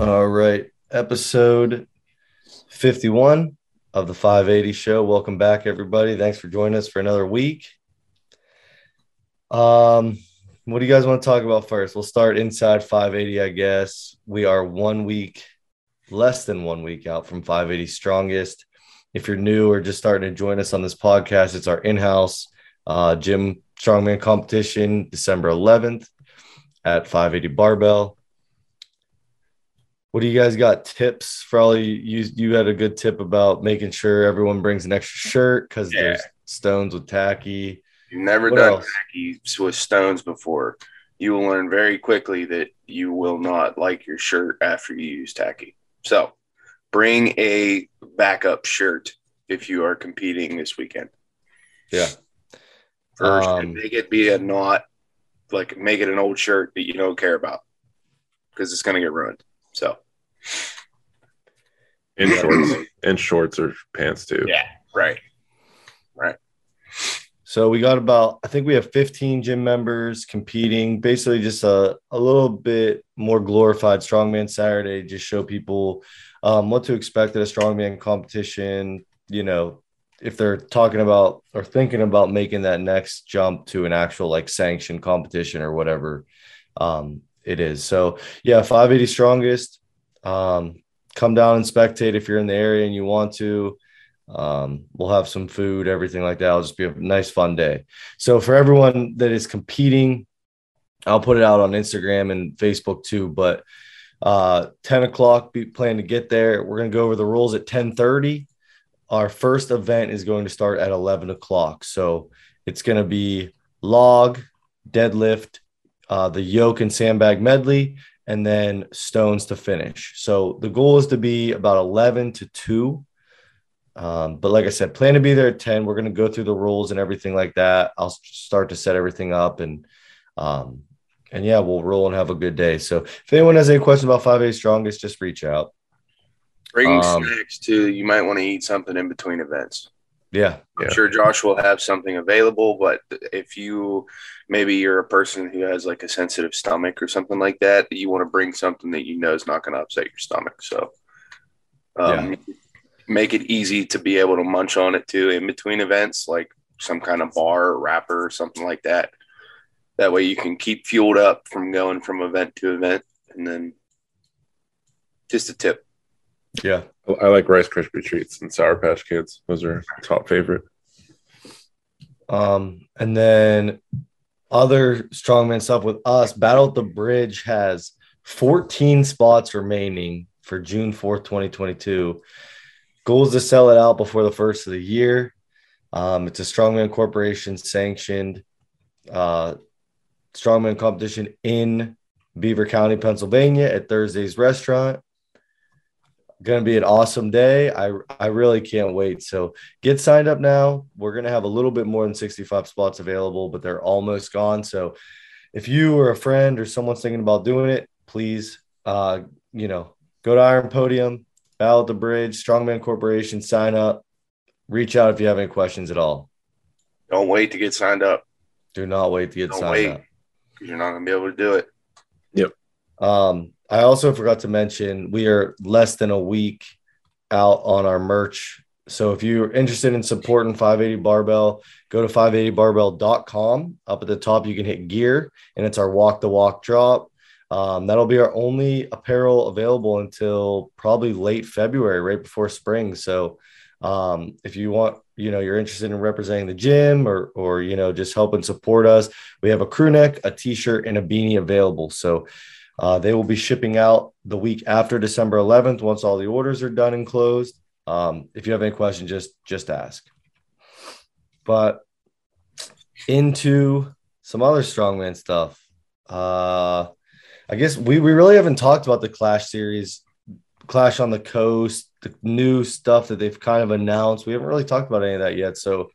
All right. Episode 51 of the 580 show. Welcome back, everybody. Thanks for joining us for another week. Um, what do you guys want to talk about first? We'll start inside 580, I guess. We are one week, less than one week out from 580 strongest. If you're new or just starting to join us on this podcast, it's our in-house uh, gym strongman competition, December 11th at 580 Barbell. What do you guys got tips for all you? You, had a good tip about making sure everyone brings an extra shirt because Yeah. there's stones with tacky. You've never What done else? tacky with stones before. You will learn very quickly that you will not like your shirt after you use tacky. So bring a backup shirt if you are competing this weekend. Yeah. First, Um, make it be a not like make it an old shirt that you don't care about because it's going to get ruined. So, in shorts and shorts or pants too. yeah, right, right. So we got about, I think we have 15 gym members competing, basically just a, a little bit more glorified strongman Saturday, just show people um, what to expect at a strongman competition. You know, if they're talking about or thinking about making that next jump to an actual like sanctioned competition or whatever um, it is. So yeah, 580 strongest. Um, come down and spectate if you're in the area and you want to. Um, we'll have some food, everything like that. It'll just be a nice, fun day. So for everyone that is competing, I'll put it out on Instagram and Facebook too. But uh, 10 o'clock, be plan to get there. We're gonna go over the rules at 10:30. Our first event is going to start at 11 o'clock. So it's gonna be log, deadlift, uh, the yoke and sandbag medley, and then stones to finish. So the goal is to be about 11 to 2. Um, but like I said, plan to be there at 10. We're going to go through the rules and everything like that. I'll start to set everything up and, um, and yeah, we'll roll and have a good day. So if anyone has any questions about 580 strongest, just reach out. Bring Um, snacks too. You might want to eat something in between events. Yeah. I'm Yeah. sure Josh will have something available, but if you maybe you're a person who has like a sensitive stomach or something like that, you want to bring something that you know is not going to upset your stomach. So, um, make it easy to be able to munch on it too in between events, like some kind of bar or wrapper or something like that. That way you can keep fueled up from going from event to event. And then just a tip. Yeah. I like Rice Krispie treats and Sour Patch Kids. Those are top favorite. Um, and then other strongman stuff with us, Battle at the Bridge has 14 spots remaining for June 4th, 2022. Goals to sell it out before the first of the year. Um, it's a strongman corporation sanctioned uh, strongman competition in Beaver County, Pennsylvania at Thursday's restaurant. Going to be an awesome day. I, I really can't wait. So get signed up now. We're going to have a little bit more than 65 spots available, but they're almost gone. So if you or a friend or someone's thinking about doing it, please, uh, you know, go to Iron Podium, Battle at the Bridge, Strongman Corporation, sign up, reach out if you have any questions at all. Don't wait to get signed up Do not wait to get Don't signed wait. up. because you're not going to be able to do it. Yep. Um, I also forgot to mention we are less than a week out on our merch. So if you're interested in supporting 580 Barbell, go to 580barbell.com. Up at the top, you can hit gear, and it's our walk the walk drop. Um, that'll be our only apparel available until probably late February, right before spring. So um, if you want, you know, you're interested in representing the gym or, or, you know, just helping support us, we have a crew neck, a t-shirt, and a beanie available. So uh, they will be shipping out the week after December 11th once all the orders are done and closed. Um, if you have any questions, just just ask. But into some other strongman stuff. Uh, I guess we, we really haven't talked about the Clash series, Clash on the Coast, the new stuff that they've kind of announced. We haven't really talked about any of that yet. So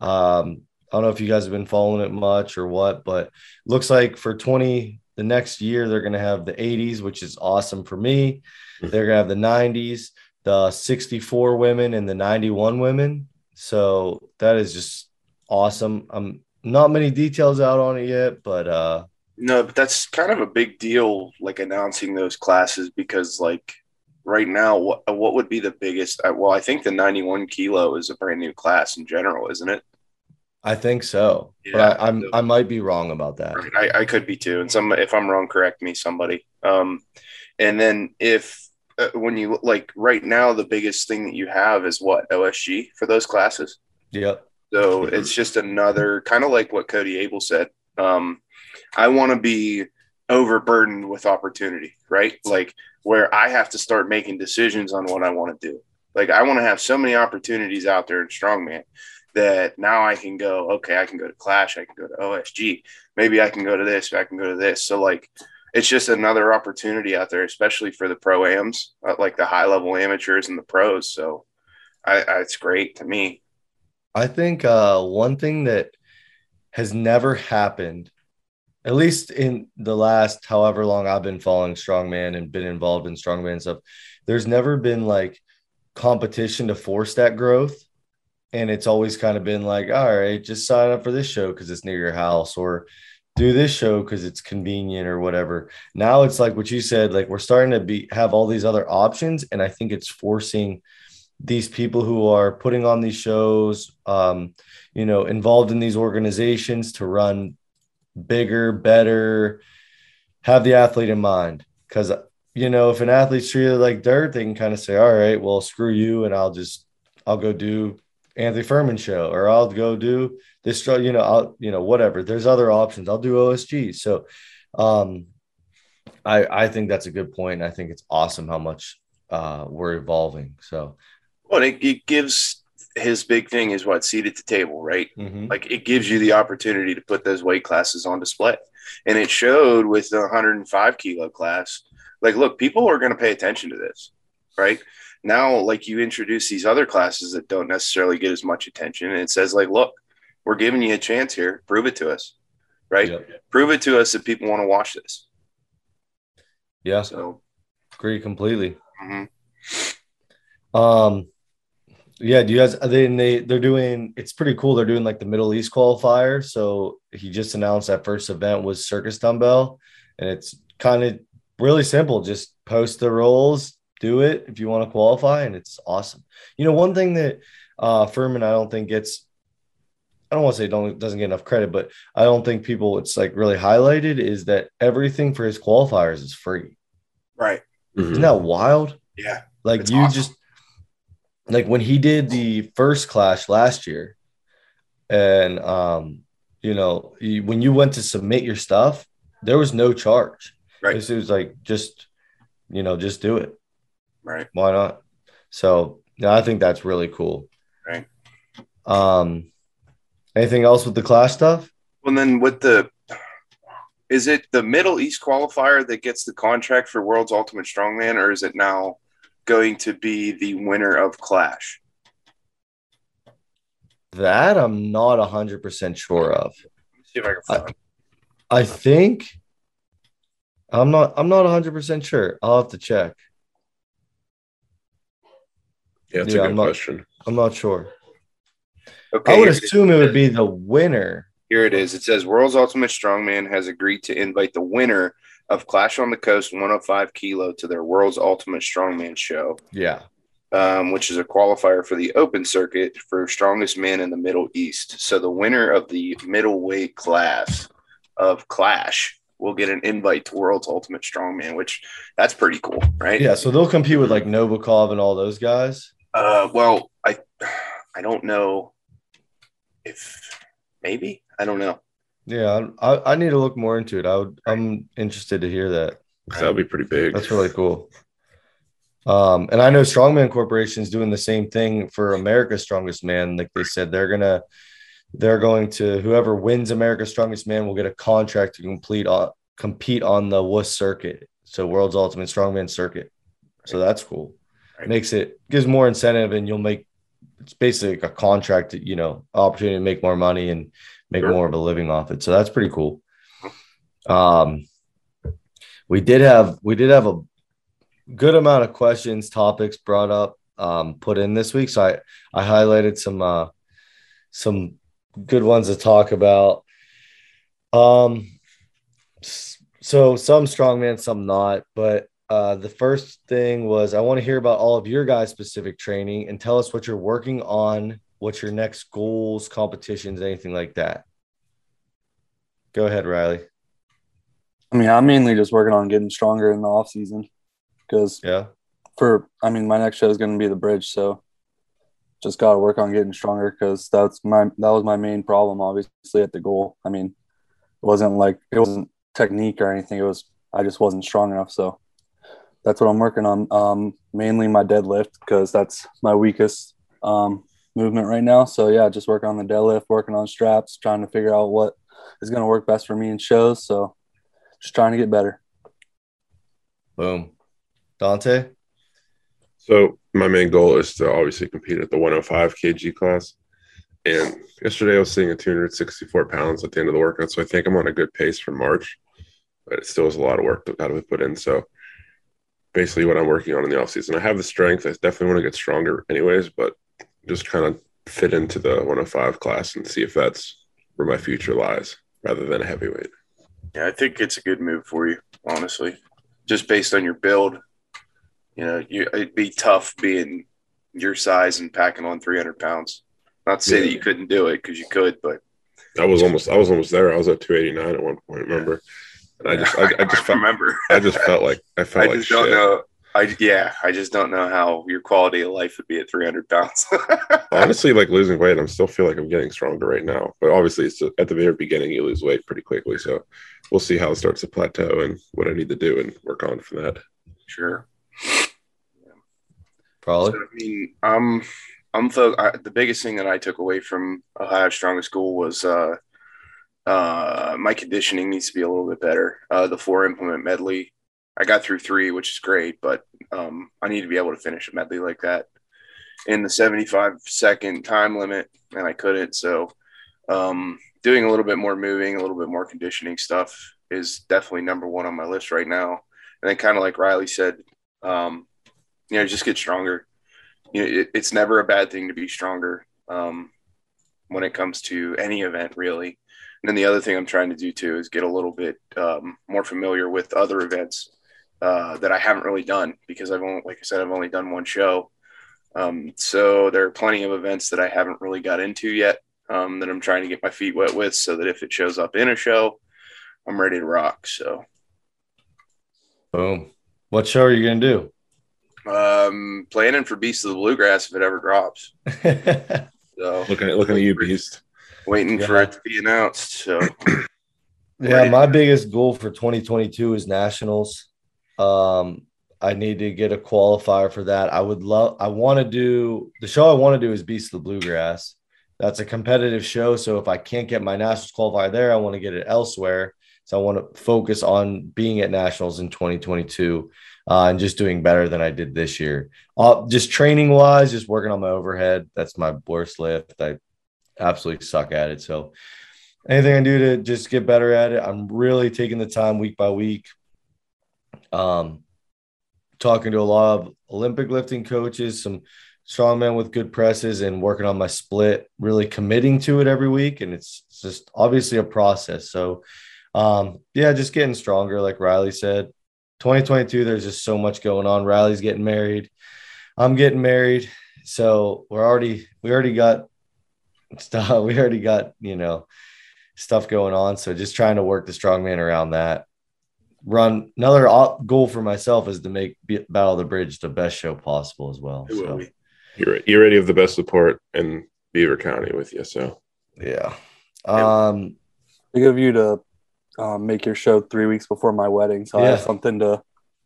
um, I don't know if you guys have been following it much or what, but looks like for 20 the next year they're going to have the 80s, which is awesome for me. They're going to have the 90s, the 64 women and the 91 women. So that is just awesome. I'm not many details out on it yet, but uh, No, but that's kind of a big deal, like announcing those classes because, like, right now, what what would be the biggest? uh, Well, I think the 91 kilo is a brand new class in general, isn't it? I think so, Yeah. but I, I'm I might be wrong about that. Right. I, I could be too, and some if I'm wrong, correct me, somebody. Um, and then if uh, when you like right now, the biggest thing that you have is what OSG for those classes. Yep. So it's just another kind of like what Cody Abel said. Um, I want to be overburdened with opportunity, right? Like where I have to start making decisions on what I want to do. Like I want to have so many opportunities out there in strongman that now I can go, okay, I can go to Clash, I can go to OSG, maybe I can go to this, I can go to this. So like it's just another opportunity out there, especially for the pro ams, uh, like the high level amateurs and the pros. So I, I, it's great to me. I think uh, one thing that has never happened, at least in the last however long I've been following strongman and been involved in strongman stuff, there's never been like competition to force that growth. And it's always kind of been like, all right, just sign up for this show because it's near your house or do this show because it's convenient or whatever. Now it's like what you said, like we're starting to be have all these other options. And I think it's forcing these people who are putting on these shows, um, you know, involved in these organizations to run bigger, better, have the athlete in mind. Because, you know, if an athlete's treated like dirt, they can kind of say, all right, well, screw you. And I'll just, I'll go do Anthony Furman show or I'll go do this you know, I'll, you know, whatever. There's other options. I'll do OSG. So, um, I, I think that's a good point. I think it's awesome how much uh, we're evolving. So, Well, it, it gives his big thing is what seat at the table, right? mhm. Like it gives you the opportunity to put those weight classes on display. And it showed with the 105 kilo class. Like, look, people are going to pay attention to this, right? Now, like you introduce these other classes that don't necessarily get as much attention. And it says, like, look, we're giving you a chance here. Prove it to us, right? Yep. Prove it to us that people want to watch this. yeah, So, agree completely. mhm. Um, yeah, do you guys? They they they're doing. It's pretty cool. They're doing like the Middle East qualifier. So he just announced that first event was Circus Dumbbell, and it's kind of really simple. Just post the rolls, do it if you want to qualify, and it's awesome. You know, one thing that uh, Furman I don't think gets. I don't want to say don't doesn't get enough credit, but I don't think people it's like really highlighted is that everything for his qualifiers is free. right. Mhm. Isn't that wild? Yeah. Like you awesome. just like when he did the first clash last year, and um, you know, you, when you went to submit your stuff, there was no charge. Right. It was like just, you know, just do it. Right. Why not? So yeah, I think that's really cool. Right. Um, anything else with the clash stuff? Well, then with the, is it the Middle East qualifier that gets the contract for World's Ultimate Strongman, or is it now going to be the winner of Clash? That I'm not hundred percent sure of. See if I can find. it. I think I'm not. I'm not hundred percent sure. I'll have to check. Yeah, it's Yeah, a I'm good not- question. I'm not sure. Okay, I would here it is. assume it would be the winner. Here it is. It says World's Ultimate Strongman has agreed to invite the winner of Clash on the Coast 105 Kilo to their World's Ultimate Strongman show, Yeah. um, which is a qualifier for the Open Circuit for strongest man in the Middle East. So the winner of the middleweight class of Clash will get an invite to World's Ultimate Strongman, which that's pretty cool, right? Yeah. So they'll compete with like Novikov and all those guys. Uh, well, I I don't know if maybe I don't know. Yeah. I, I need to look more into it. I would, I'm interested to hear that. That would be pretty big. That's really cool. Um, and I know Strongman Corporation is doing the same thing for America's Strongest Man. Like they said, they're gonna, they're going to whoever wins America's Strongest Man will get a contract to complete on compete on the WUS circuit, so World's Ultimate Strongman circuit. So that's cool. Right. Makes it gives more incentive, and you'll make it's basically a contract, you know, opportunity to make more money and make Sure. more of a living off it. So that's pretty cool. Um, we did have we did have a good amount of questions, topics brought up, um, put in this week. So I I highlighted some uh some good ones to talk about. Um, So some strongman, some not. But uh, the first thing was I want to hear about all of your guys' specific training and tell us what you're working on, what's your next goals, competitions, anything like that. Go ahead, Riley. I mean, I'm mainly just working on getting stronger in the off season because Yeah. for I mean, my next show is going to be the bridge, so just got to work on getting stronger because that's my that was my main problem, obviously at the goal. I mean, it wasn't like it wasn't technique or anything. It was I just wasn't strong enough. So that's what I'm working on. Um, mainly my deadlift because that's my weakest um, movement right now. So yeah, just working on the deadlift, working on straps, trying to figure out what is going to work best for me in shows. So just trying to get better. Boom. Dante? So my main goal is to obviously compete at the 105 kg class. And yesterday I was sitting at 264 pounds at the end of the workout. So I think I'm on a good pace for March, but it still is a lot of work that got to be put in. So basically what I'm working on in the off season, I have the strength. I definitely want to get stronger anyways, but just kind of fit into the 105 class and see if that's where my future lies rather than a heavyweight. Yeah, I think it's a good move for you, honestly. Just based on your build, you know, you it'd be tough being your size and packing on 300 pounds. Not to say that you couldn't do it because you could, but I was almost I was almost there. I was at 289 at one point, remember? And I just I, I just felt remember. I just felt like I I felt like just don't shit. know. I yeah, I just don't know how your quality of life would be at 300 pounds. Honestly, like losing weight, I'm still feel like I'm getting stronger right now. But obviously, it's at the very beginning you lose weight pretty quickly. So we'll see how it starts to plateau and what I need to do and work on for that. sure. Probably. So, I mean, I'm I'm fo- I, the biggest thing that I took away from Ohio Strongest School was uh, uh, my conditioning needs to be a little bit better. Uh, the four implement medley, I got through three, which is great, but um, I need to be able to finish a medley like that in the 75 second time limit, and I couldn't. So, um, doing a little bit more moving, a little bit more conditioning stuff is definitely number one on my list right now. And then, kind of like Riley said, um, you know, just get stronger. You know, it, it's never a bad thing to be stronger um, when it comes to any event, really. And then the other thing I'm trying to do too is get a little bit um, more familiar with other events uh, that I haven't really done because I've only, like I said, I've only done one show. Um, so there are plenty of events that I haven't really got into yet um, that I'm trying to get my feet wet with, so that if it shows up in a show, I'm ready to rock. So Boom. What show are you going to do? um, planning for Beast of the Bluegrass if it ever drops. So Looking at looking at you, Beast. Waiting for it to be announced. So Yeah, my biggest goal for 2022 is nationals. Um, I need to get a qualifier for that. I would love. I want to do the show. I want to do is Beast of the Bluegrass. That's a competitive show. So if I can't get my nationals qualifier there, I want to get it elsewhere. So I want to focus on being at nationals in 2022 uh, and just doing better than I did this year. Uh, just training wise, just working on my overhead. That's my worst lift. I absolutely suck at it. So anything I do to just get better at it. I'm really taking the time week by week. Um, talking to a lot of Olympic lifting coaches, some strongmen with good presses, and working on my split. Really committing to it every week, and it's just obviously a process. So, um, yeah, just getting stronger, like Riley said. 2022, there's just so much going on. Riley's getting married. I'm getting married. So we're already we already got stuff. We already got, you know, stuff going on. So just trying to work the strongman around that. Run another op- goal for myself is to make Be- Battle of the Bridge the best show possible as well. it will So, be. You're you already have the best support in Beaver County with you. So yeah. Um, Big of you to um, make your show three weeks before my wedding, so I have something to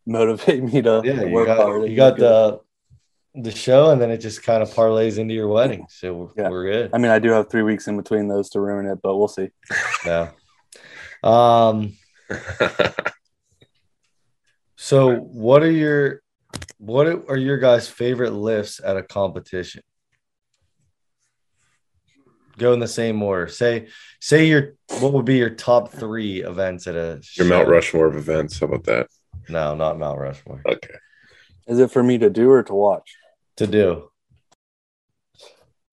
motivate me to yeah, to you work got, hard. you got the the show, and then it just kind of parlays into your wedding. So we're, Yeah. we're good. I mean, I do have three weeks in between those to ruin it, but we'll see. Yeah. Um, so what are your what are your guys' favorite lifts at a competition? Go in the same order. Say say your what would be your top three events at a your Mount? Rushmore of events. How about that? No, not Mount Rushmore. Okay. Is it for me to do or to watch? To do.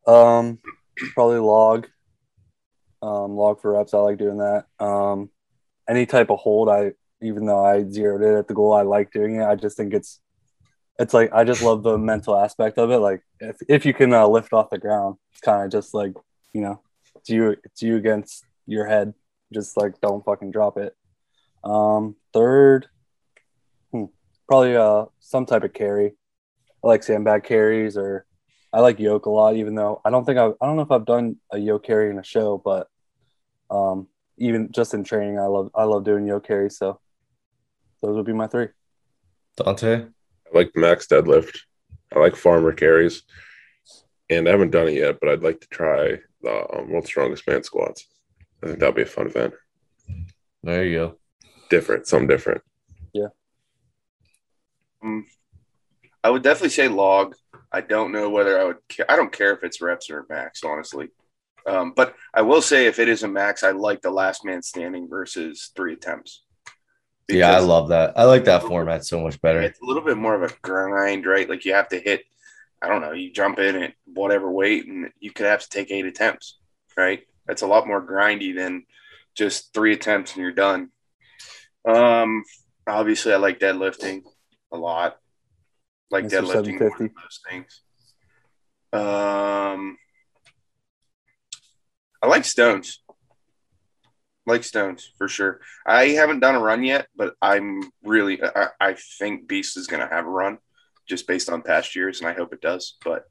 Um, probably log. Um, log for reps. I like doing that. Um, any type of hold, I even though I zeroed it at the goal, I like doing it. I just think it's it's like I just love the mental aspect of it. Like if if you can uh, lift off the ground, it's kind of just like you know, it's you it's you against your head. Just like don't fucking drop it. Um, third, hmm, probably uh some type of carry. I like sandbag carries or I like yoke a lot, even though I don't think I I don't know if I've done a yoke carry in a show, but um even just in training, I love I love doing yoke carries. So those would be my three. Dante. I like max deadlift. I like farmer carries, and I haven't done it yet, but I'd like to try the um, world's strongest man squats. I think that'd be a fun event. There you go. Different, something different. Um, I would definitely say log. I don't know whether I would. Ca- I don't care if it's reps or max, honestly. Um, but I will say, if it is a max, I like the last man standing versus three attempts. yeah, I love that. I like that format so much better. It's a little bit more of a grind, right? Like you have to hit. I don't know. You jump in at whatever weight, and you could have to take eight attempts, right? That's a lot more grindy than just three attempts and you're done. Um, obviously, I like deadlifting a lot. Like Mr. deadlifting more 750. than those things. Um, I like stones. Like stones for sure. I haven't done a run yet, but I'm really. I, I think Beast is going to have a run, just based on past years, and I hope it does. But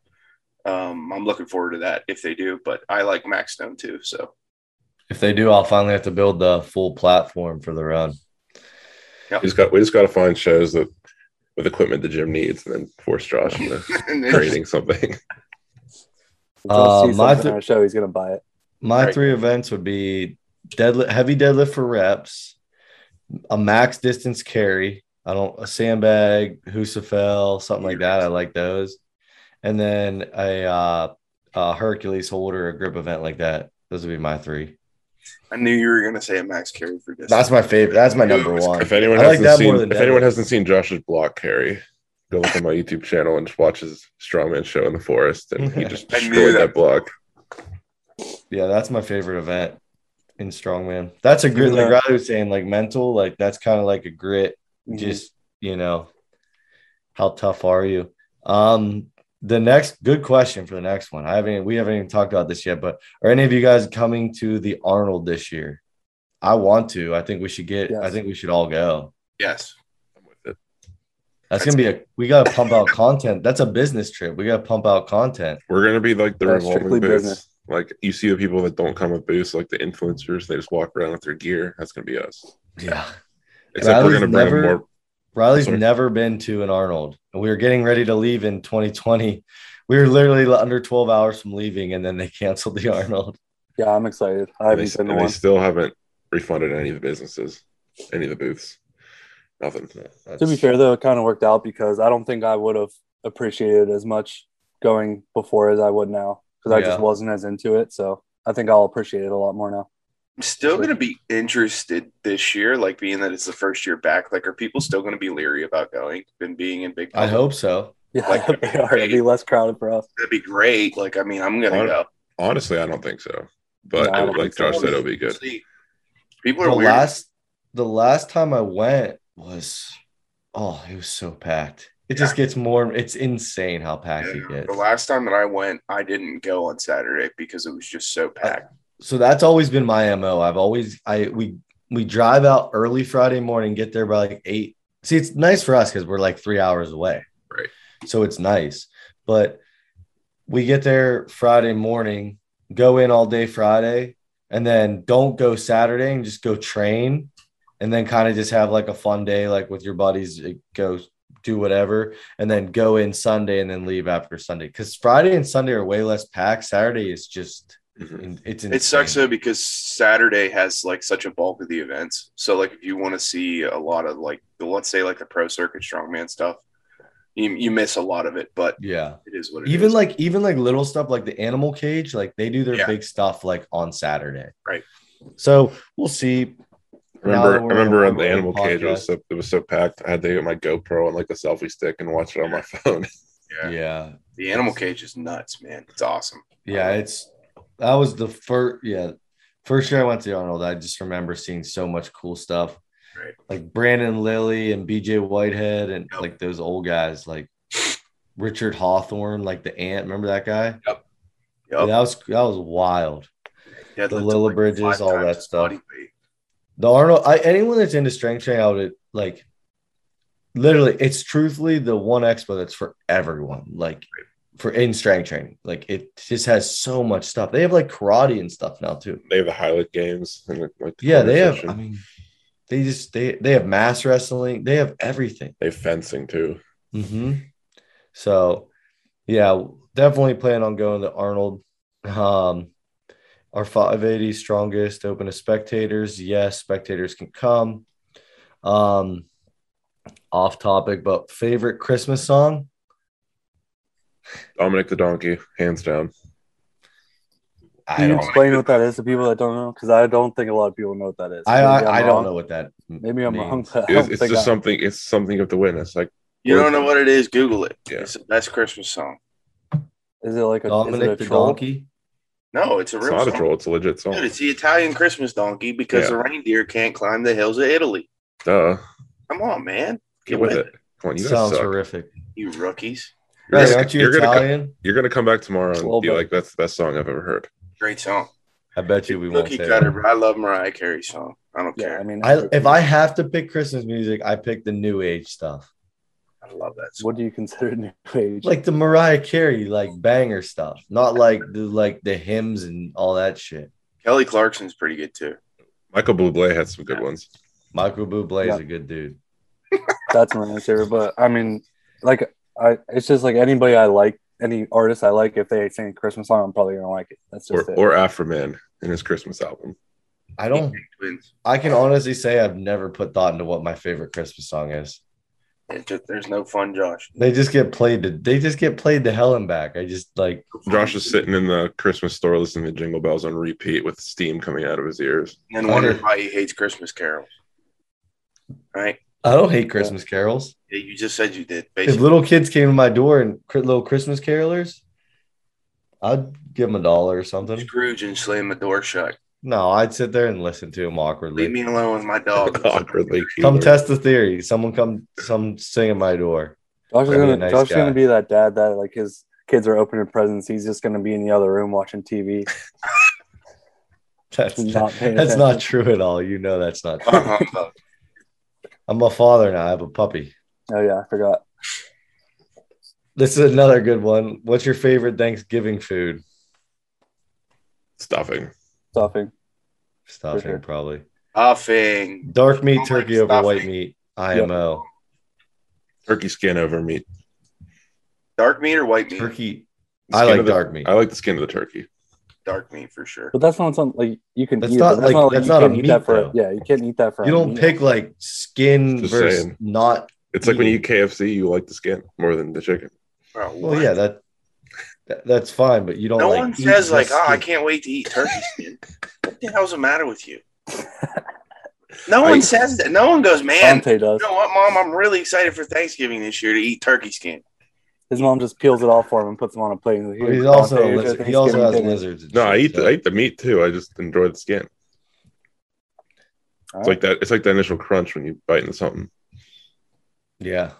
um, I'm looking forward to that if they do. But I like Max Stone too. So If they do, I'll finally have to build the full platform for the run. We just got we just got to find shows that with equipment the gym needs, and then force Josh into creating something. Uh, sees my th- on a show, he's gonna buy it. My Right. three events would be deadlift, heavy deadlift for reps, a max distance carry. I don't a sandbag, Husafell, something like that. I like those, and then a, uh, a Hercules holder, a grip event like that. Those would be my three. I knew you were going to say a max carry for this. That's my favorite. That's my number one. If anyone I like hasn't that seen more than if anyone hasn't seen Josh's block carry, go look on my YouTube channel and just watch his strongman show in the forest, and he just destroyed that. that block. Yeah, that's my favorite event in strongman. That's a grit. Like Yeah. Riley was saying, like mental. Like that's kind of like a grit. Mhm. just you know how tough are you um the next good question for the next one i haven't we haven't even talked about this yet but are any of you guys coming to the arnold this year i want to i think we should get i think we should all go yes. I'm with it. that's gonna be a we gotta pump out content that's a business trip we gotta pump out content We're gonna be like the That's revolving booths. business. Like you see the people that don't come with booths, like the influencers, they just walk around with their gear. That's gonna be us. yeah Except we're gonna bring never- more. Riley's Sorry. never been to an arnold and we were getting ready to leave in 2020 we were literally under 12 hours from leaving and then they canceled the arnold Yeah, I'm excited. I haven't they, been to and they still haven't refunded any of the businesses, any of the booths. Nothing. To be fair, though, it kind of worked out because I don't think I would have appreciated as much going before as I would now because I Yeah. just wasn't as into it. So I think I'll appreciate it a lot more now. I'm still going to be interested this year, like being that it's the first year back. Like, are people still going to be leery about going and being in big? i hope so Yeah, Like, they are. It'd be less crowded for us. that'd be great. Like, I mean, I'm going to Hon- go. Honestly, I don't think so. But No, I like think so. Josh said, it'll be good. See, people are the weird. last the last time I went was oh, it was so packed. It just gets more it's insane how packed it gets. the last time that I went, I didn't go on Saturday because it was just so packed. So that's always been my MO. I've always I we we drive out early Friday morning, get there by like eight. See, it's nice for us because we're like three hours away. Right. So it's nice. But we get there Friday morning, go in all day Friday, and then don't go Saturday and just go train and then kind of just have like a fun day, like with your buddies, go do whatever, and then go in Sunday and then leave after Sunday. Because Friday and Sunday are way less packed. Saturday is just Mhm. it's It sucks though because Saturday has like such a bulk of the events. So like if you want to see a lot of like the let's say like the pro circuit strongman stuff, you, you miss a lot of it, but Yeah. it is what it Even is. like even like little stuff like the animal cage, like they do their Yeah. big stuff like on Saturday. Right. So we'll see. Remember, I remember on the one-way animal cage, it was so it was so packed. I had to get my GoPro and like a selfie stick and watch it on my phone. yeah. Yeah. the animal cage is nuts, man. It's awesome. Yeah. It's that was the first yeah. First year I went to Arnold, I just remember seeing so much cool stuff. Right. like Brandon Lilly and BJ Whitehead and Yep. like those old guys like Richard Hawthorne, like the ant. Remember that guy? Yep. Yeah, that was that was wild. Yeah, the Lilla like Bridges, all that stuff. The Arnold, I, anyone that's into strength training, I would like. Literally, it's truthfully the one expo that's for everyone. Like for in strength training, like it just has so much stuff. They have like karate and stuff now too. They have the Highland games and like the Yeah, they have. I mean, they just they they have mas wrestling. They have everything. they have fencing too. hmm So, yeah, definitely plan on going to Arnold. Um, our 580 strongest open to spectators. Yes, spectators can come. Um, off topic, but favorite Christmas song? Dominic the Donkey, hands down. Can you explain what that is to people that don't know? Because I don't think a lot of people know what that is. I Maybe I, I'm I don't know what that. Maybe I'm wrong. means. But I It's, it's just I- something. It's something of the witness. Like You don't know what it is? Google it. Yeah. It's the best Christmas song. Is it like a, is it Dominic a the troll? Donkey. No, it's a it's real not a troll. It's a legit song. Dude, it's the Italian Christmas donkey because Yeah. the reindeer can't climb the hills of Italy. Duh. Come on, man. Get with it. Come on, you guys Sounds suck. horrific. You rookies. You're Guys, gonna- aren't you you're gonna co- You're gonna come back tomorrow and be bit. like, "That's the best song I've ever heard." Great song. I bet you we won't Cookie say cutter, that. bro. I love Mariah Carey song. I don't Yeah, care. I mean, I, if I have to pick Christmas music, I pick the new age stuff. I love that song. what do you consider new age? like the Mariah Carey like banger stuff, not like the like the hymns and all that shit. Kelly Clarkson's pretty good too. Michael Bublé had some good ones. Michael Bublé is a good dude. that's my answer. But I mean, like, I it's just like anybody I like, any artist I like, if they sing a Christmas song, I'm probably gonna like it. That's Or just it. or Afro Man in his Christmas album. I don't. I can honestly say I've never put thought into what my favorite Christmas song is. It just, there's no fun, Josh. They just get played. To, they just get played to hell and back. I just like. Josh is sitting in the Christmas store listening to Jingle Bells on repeat with steam coming out of his ears. And wondering why he hates Christmas carols. Right? I don't hate Christmas carols. Yeah, you just said you did. If little kids came to my door and cr- little Christmas carolers, I'd give them a dollar or something. Scrooge and slam the door shut. No, I'd sit there and listen to them awkwardly. Leave me alone with my dog. Awkwardly. Come test the theory. Someone come, some sing at my door. Josh is gonna nice Josh guy. gonna be that dad that like his kids are opening presents. He's just gonna be in the other room watching TV. That's Not paying that's not true at all. You know that's not uh-huh. true. I'm a father now. I have a puppy. Oh yeah, I forgot. This is another good one. What's your favorite Thanksgiving food? Stuffing. Stuffing. Stuffing, sure. probably. Stuffing. Dark meat I like turkey over stuffing. white meat. IMO. Turkey skin over meat. Dark meat or white meat? Turkey. I like of the- dark meat. I like the skin of the turkey. Dark meat for sure. But that's not something like you can That's eat. not it. like- that's you not a can't eat meat, that for though. yeah. You can't eat that for. You don't meal. pick like skin versus saying. not. It's like when you eat KFC, you like the skin more than the chicken. Bro, Well, yeah, that, that that's fine, but you don't. no like, one says like, "Oh, I can't wait to eat turkey skin." what the hell's the matter with you? No I- one says that. No one goes, "Man, Dante does. you know what, Mom? I'm really excited for Thanksgiving this year to eat turkey skin." His mom just peels it all off for him and puts him on a plate. He's, like, But he's oh, also a lizard. He also has dinner." lizards. No, I eat the, I eat the meat too. I just enjoy the skin. All It's like that. It's like the initial crunch when you bite into something. Yeah.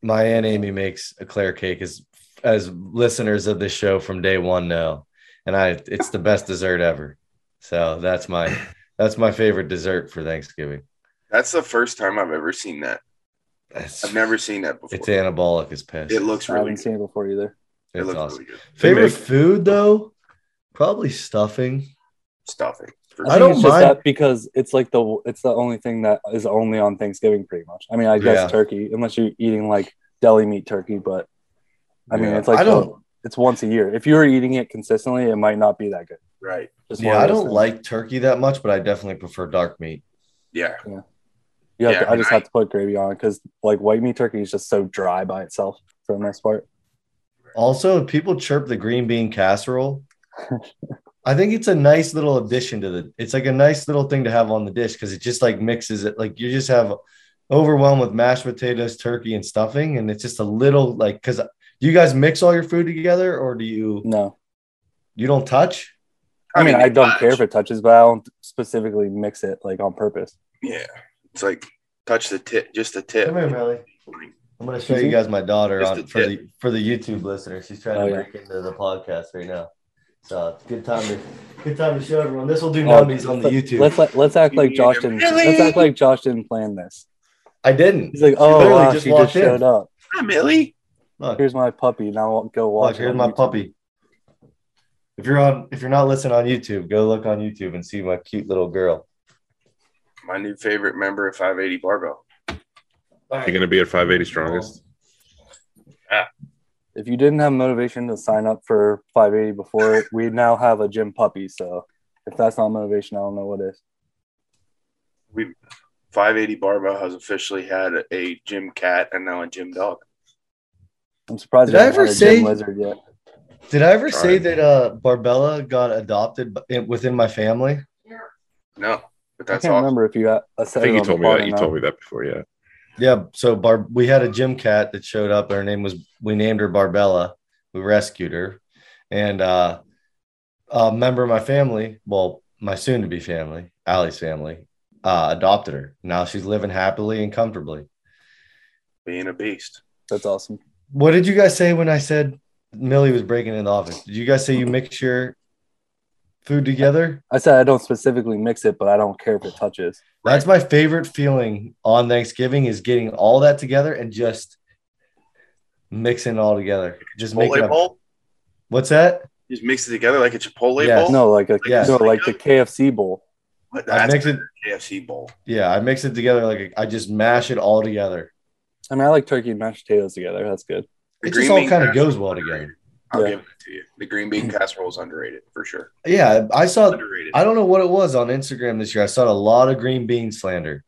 My Aunt Amy makes eclair cake as as listeners of this show from day one know. And I it's the best dessert ever. So that's my that's my favorite dessert for Thanksgiving. That's the first time I've ever seen that. It's, I've never seen that before. it's anabolic as piss. it looks really. I really haven't good. seen it before either. It It's looks awesome. really good. Favorite make- food though? Probably stuffing. Stuffing. For I, I don't think it's just mind- that because it's like the it's the only thing that is only on Thanksgiving pretty much. I mean, I guess Yeah. turkey, unless you're eating like deli meat turkey, but I mean, Yeah. it's like I don't the- it's once a year. If you were eating it consistently, it might not be that good. Right. Just yeah, I don't things. like turkey that much, but I definitely prefer dark meat. Yeah. You have Yeah, to, I just I- have to put gravy on because like white meat turkey is just so dry by itself for the most part. Also, if people chirp the green bean casserole, I think it's a nice little addition to the. It's like a nice little thing to have on the dish because it just like mixes it. Like you just have overwhelmed with mashed potatoes, turkey, and stuffing, and it's just a little like because do you guys mix all your food together or do you No, you don't touch? I, mean, I don't touch. care if it touches, but I don't specifically mix it like on purpose. Yeah. It's like touch the tip, just the tip. Come here, Millie. I'm gonna show you guys my daughter Just on a for tip. the for the YouTube listener. She's trying Oh, to yeah. break into the podcast right now. So it's a good time to good time to show everyone. This will do Oh, on the YouTube. Let's let, let's act like Josh didn't. a Let's act like Josh didn't plan this. I didn't. He's like, oh literally wow, just she walked just in. showed up. Hi, Millie. Look, Here's my puppy. Now I'll go watch. look, here's my YouTube. puppy. If you're on if you're not listening on YouTube, go look on YouTube and see my cute little girl. My new favorite member of 580 Barbell. You're going to be at 580 strongest. If you didn't have motivation to sign up for 580 before, we now have a gym puppy. So if that's not motivation, I don't know what is. We 580 Barbell has officially had a gym cat and now a gym dog. I'm surprised Did you I haven't ever had a say- gym lizard yet. Did I ever say that uh Barbella got adopted within my family? No, but I can't awesome. remember if you got a I think you told me that. You told me that before. Yeah. Yeah, so Barb, we had a gym cat that showed up. Her name was we named her Barbella. We rescued her, and uh, a member of my family, well, my soon-to-be family, Allie's family, uh, adopted her. Now she's living happily and comfortably. Being a beast. That's awesome. What did you guys say when I said Millie was breaking in the office? Did you guys say you mix your food together? I said I don't specifically mix it, but I don't care if it touches. That's my favorite feeling on Thanksgiving is getting all that together and just mixing it all together. Just making Chipotle a bowl? What's that? Just mix it together like a Chipotle Yes. bowl? No, like a Yeah. no, like the KFC bowl. But I mix it. KFC bowl. Yeah, I mix it together like a, I just mash it all together. I mean, I like turkey and mashed potatoes together. That's good. The It just all kind of goes well together. I'll Yeah. give it to you. The green bean casserole is underrated for sure. Yeah, I saw. Underrated. I don't know what it was on Instagram this year. I saw a lot of green bean slander.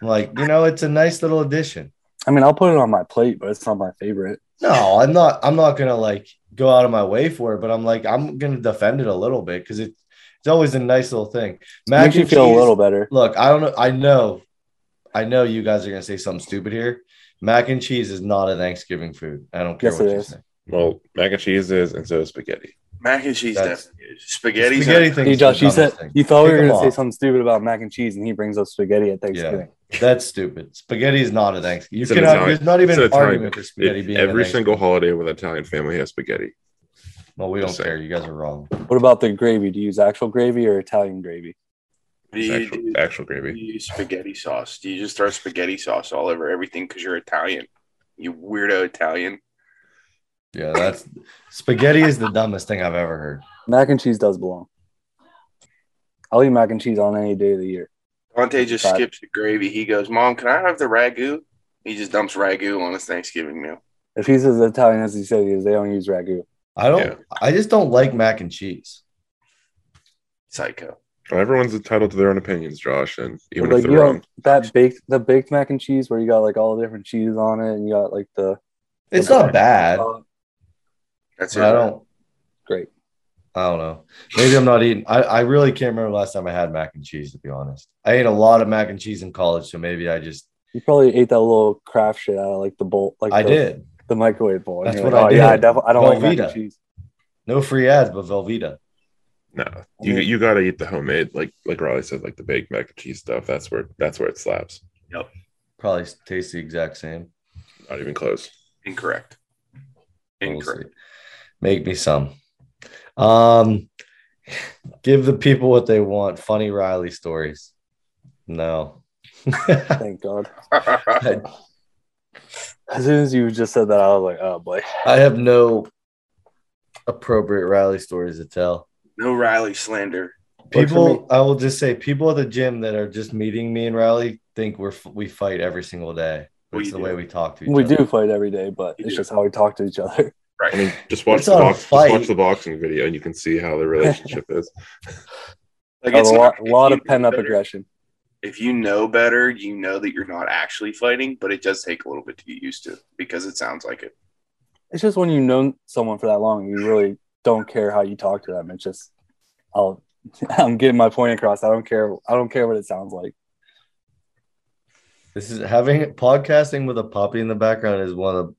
I'm like, you know, it's a nice little addition. I mean, I'll put it on my plate, but it's not my favorite. No, I'm not. I'm not gonna like go out of my way for it, but I'm like, I'm gonna defend it a little bit because it's it's always a nice little thing. Mac Makes you feel cheese- a little better. Look, I don't know. I know, I know you guys are gonna say something stupid here. Mac and cheese is not a Thanksgiving food. I don't care Yes, what you is. say. Well, mac and cheese is, and so is spaghetti. Mac and cheese That's- definitely is. Spaghetti's Spaghetti a- thing. Hey, Josh, you said thing. you thought we were going to say something stupid about mac and cheese, and he brings up spaghetti at Thanksgiving. That's stupid. Spaghetti is not a Thanksgiving. You It's an cannot. Italian- There's not even it's an an argument for spaghetti It- being a every Thanksgiving. single holiday with an Italian family has spaghetti. Well, we don't saying. care. You guys are wrong. What about the gravy? Do you use actual gravy or Italian gravy? Do It's you, actual, do actual you gravy. use spaghetti sauce? Do you just throw spaghetti sauce all over everything because you're Italian? You weirdo Italian. Yeah, that's spaghetti is the dumbest thing I've ever heard. Mac and cheese does belong. I'll eat mac and cheese on any day of the year. Dante just Right. skips the gravy. He goes, Mom, can I have the ragu? He just dumps ragu on his Thanksgiving meal. If he's as Italian as he said he is, they don't use ragu. I don't. Yeah. I just don't like mac and cheese. Psycho. Well, everyone's entitled to their own opinions, Josh, and even like if you they're know wrong. that baked the baked mac and cheese where you got like all the different cheese on it, and you got like the It's the- not bad. That's it. I don't. great. I don't know. Maybe I'm not eating. I, I really can't remember last time I had mac and cheese. To be honest, I ate a lot of mac and cheese in college, so maybe I just You probably ate that little Kraft shit out of like the bowl, like I the, did. the microwave bowl. That's what like, I oh, Yeah, I did. definitely I don't like mac Velveeta. and cheese. No free ads, but Velveeta. No, you you gotta eat the homemade, like like Riley said, like the baked mac and cheese stuff. That's where that's where it slaps. Yep. Probably tastes the exact same. Not even close. Incorrect. We'll Incorrect. See. Make me some. Um, give the people what they want. Funny Riley stories. No. Thank God. As soon as you just said that, I was like, oh boy. I have no appropriate Riley stories to tell. no Riley slander. Worked for me. People, I will just say, people at the gym that are just meeting me and Riley think we're we fight every single day. We It's the do. way we talk to each We other. We do fight every day, but We it's do. just how we talk to each other. Right. I mean, just watch It's the box. Just watch the boxing video, and you can see how the relationship is. Like oh, a lot, not- lot of you pent up aggression. If you know better, you know that you're not actually fighting, but it does take a little bit to get used to because it sounds like it. It's just when you've known someone for that long, you really don't care how you talk to them. It's just, I'll, I'm getting my point across. I don't care. I don't care what it sounds like. This is having podcasting with a puppy in the background is one of the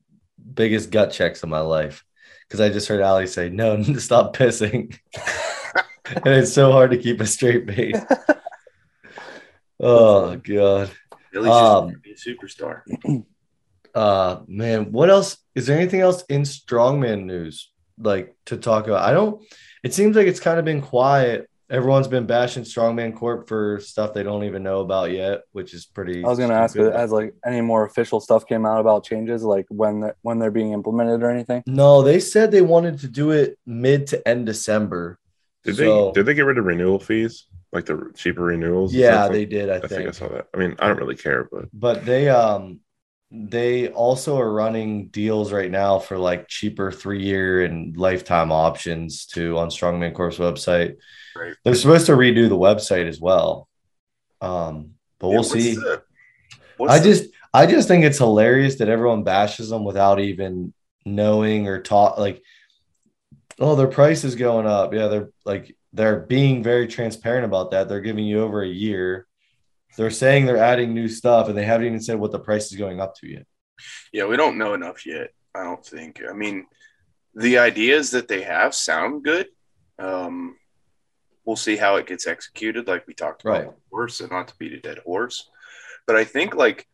biggest gut checks of my life because I just heard Ali say, "No, stop pissing," and it's so hard to keep a straight face. oh god! Billy's just Um, gonna a superstar. Uh man, what else is there anything else in strongman news like to talk about? I don't it seems like it's kind of been quiet. Everyone's been bashing Strongman Corp for stuff they don't even know about yet, which is pretty I was gonna ask, stupid. has like any more official stuff came out about changes, like when they're, when they're being implemented or anything? No, they said they wanted to do it mid to end December. Did So- they did they get rid of renewal fees? Like the cheaper renewals? Yeah, they did, I I think I saw that. I mean, I don't really care, but But they um they also are running deals right now for like cheaper three year and lifetime options too on Strongman Corp's website. Right. They're supposed to redo the website as well. Um, but Yeah, we'll see. the- I the- just I just think it's hilarious that everyone bashes them without even knowing or taught like oh their price is going up. Yeah, they're like they're being very transparent about that. They're giving you over a year. They're saying they're adding new stuff and they haven't even said what the price is going up to yet. Yeah, we don't know enough yet. I don't think. I mean, the ideas that they have sound good. Um, we'll see how it gets executed, like we talked about Right. before, so not to beat a dead horse. But I think, like,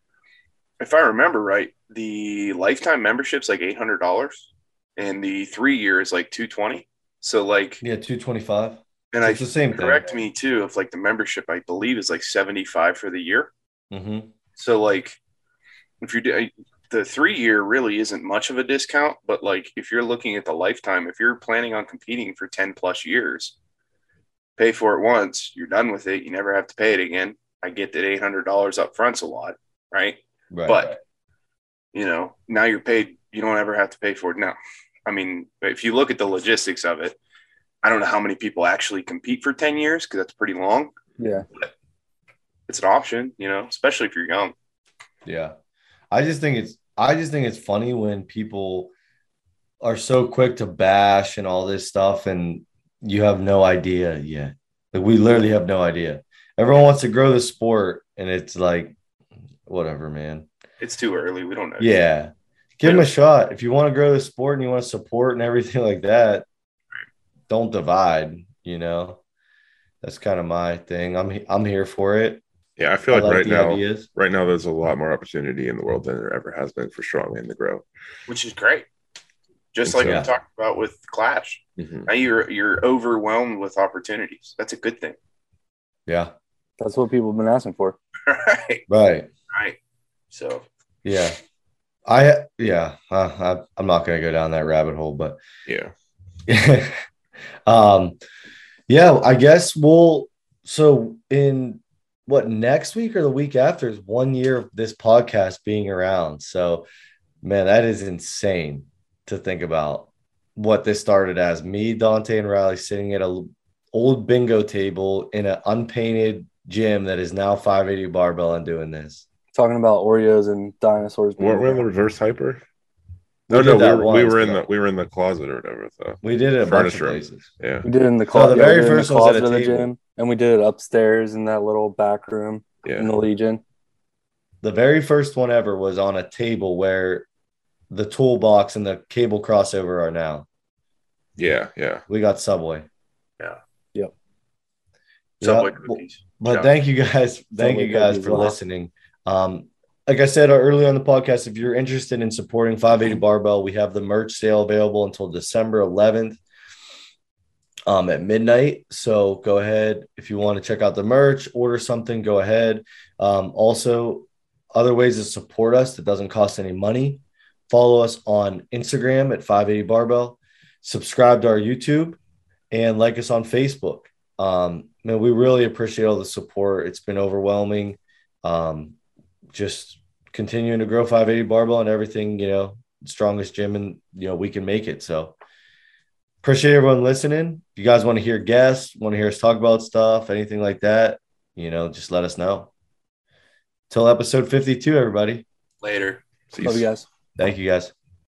if I remember right, the lifetime membership's like eight hundred dollars, and the three year is like two twenty. So, like, Yeah, 225. And I It's the same thing. correct me too if like the membership I believe is like seventy five for the year. Mm-hmm. So like, if you do the three year, really isn't much of a discount. But like, if you're looking at the lifetime, if you're planning on competing for ten plus years, pay for it once. You're done with it. You never have to pay it again. I get that eight hundred dollars up front's a lot, right? Right. But you know, now you're paid. You don't ever have to pay for it now. I mean, if you look at the logistics of it, I don't know how many people actually compete for ten years because that's pretty long. Yeah, It's an option, you know, especially if you're young. Yeah. I just think it's I just think it's funny when people are so quick to bash and all this stuff and you have no idea yet. Like we literally have no idea. Everyone wants to grow the sport and it's like whatever, man. It's too early. We don't know. Yeah. Give them a shot. If you want to grow the sport and you want to support and everything like that, don't divide, you know. That's kind of my thing. I'm I'm here for it. yeah, I feel I like, right now, ideas. right now, there's a lot more opportunity in the world than there ever has been for strongman to grow. which is great. Just like so. we talked about with Clash. Mhm. Now you're you're overwhelmed with opportunities. That's a good thing. Yeah. that's what people have been asking for. right. Right. Right. So Yeah. I yeah, uh, I, I'm not going to go down that rabbit hole, but Yeah, um yeah, I guess we'll so in what next week or the week after is one year of this podcast being around. So man, that is insane to think about what this started as me, Dante, and Riley sitting at a old bingo table in an unpainted gym that is now 580 barbell and doing this. Talking about Oreos and dinosaurs. being weren't we in the reverse hyper? We No, did no, we that were, we were in but- the we were in the closet or whatever. So We did it a bunch of Furniture. places. yeah, We did it in the So closet. the very we did it in first the one's at closet a the table. gym, and we did it upstairs in that little back room in the Legion. The very first one ever was on a table where the toolbox and the cable crossover are now. yeah, yeah. We got Subway. Subway Yeah, well, cookies. But Yeah. thank you guys. Thank Subway you guys for listening. Um, like I said earlier on the podcast, if you're interested in supporting 580 Barbell, we have the merch sale available until December 11th um, at midnight. So go ahead if you want to check out the merch, order something, go ahead. Um, also, other ways to support us that doesn't cost any money. Follow us on Instagram at 580 Barbell, subscribe to our YouTube, and like us on Facebook. Um, man, we really appreciate all the support. It's been overwhelming. Um, just continuing to grow 580 barbell and everything, you know, strongest gym and you know, we can make it. So appreciate everyone listening. If you guys want to hear guests, want to hear us talk about stuff, anything like that, you know, just let us know. Till episode 52, everybody. Later. So Love you guys. Thank you guys.